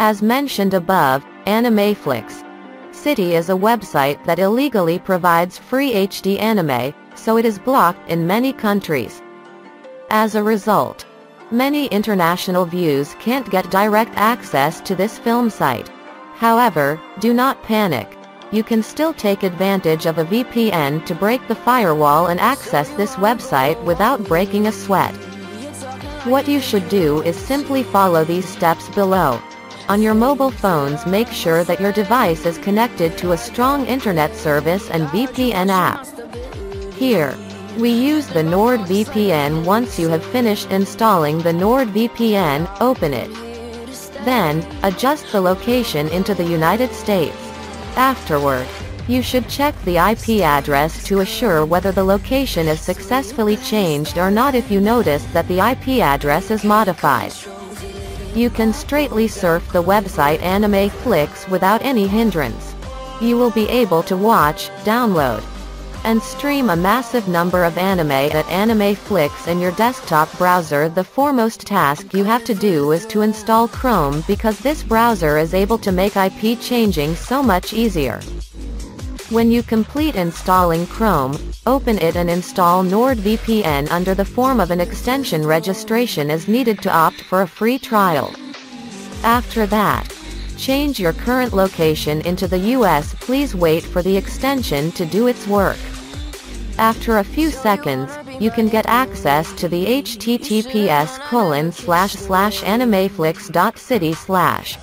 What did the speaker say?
As mentioned above, AnimeFlix. City is a website that illegally provides free HD anime, so it is blocked in many countries. As a result, many international views can't get direct access to this film site. However, do not panic. You can still take advantage of a VPN to break the firewall and access this website without breaking a sweat. What you should do is simply follow these steps below. On your mobile phones make sure that your device is connected to a strong internet service and VPN app. Here, we use the NordVPN once you have finished installing the NordVPN, open it. Then, adjust the location into the United States. Afterward, you should check the IP address to assure whether the location is successfully changed or not if you notice that the IP address is modified. You can straightly surf the website AnimeFlix without any hindrance. You will be able to watch, download, and stream a massive number of anime at AnimeFlix in your desktop browser the foremost task you have to do is to install Chrome because this browser is able to make IP changing so much easier. When you complete installing Chrome, open it and install NordVPN under the form of an extension registration is needed to opt for a free trial. After that, change your current location into the US please wait for the extension to do its work. After a few seconds, you can get access to the https colon slash slash animeflix.city slash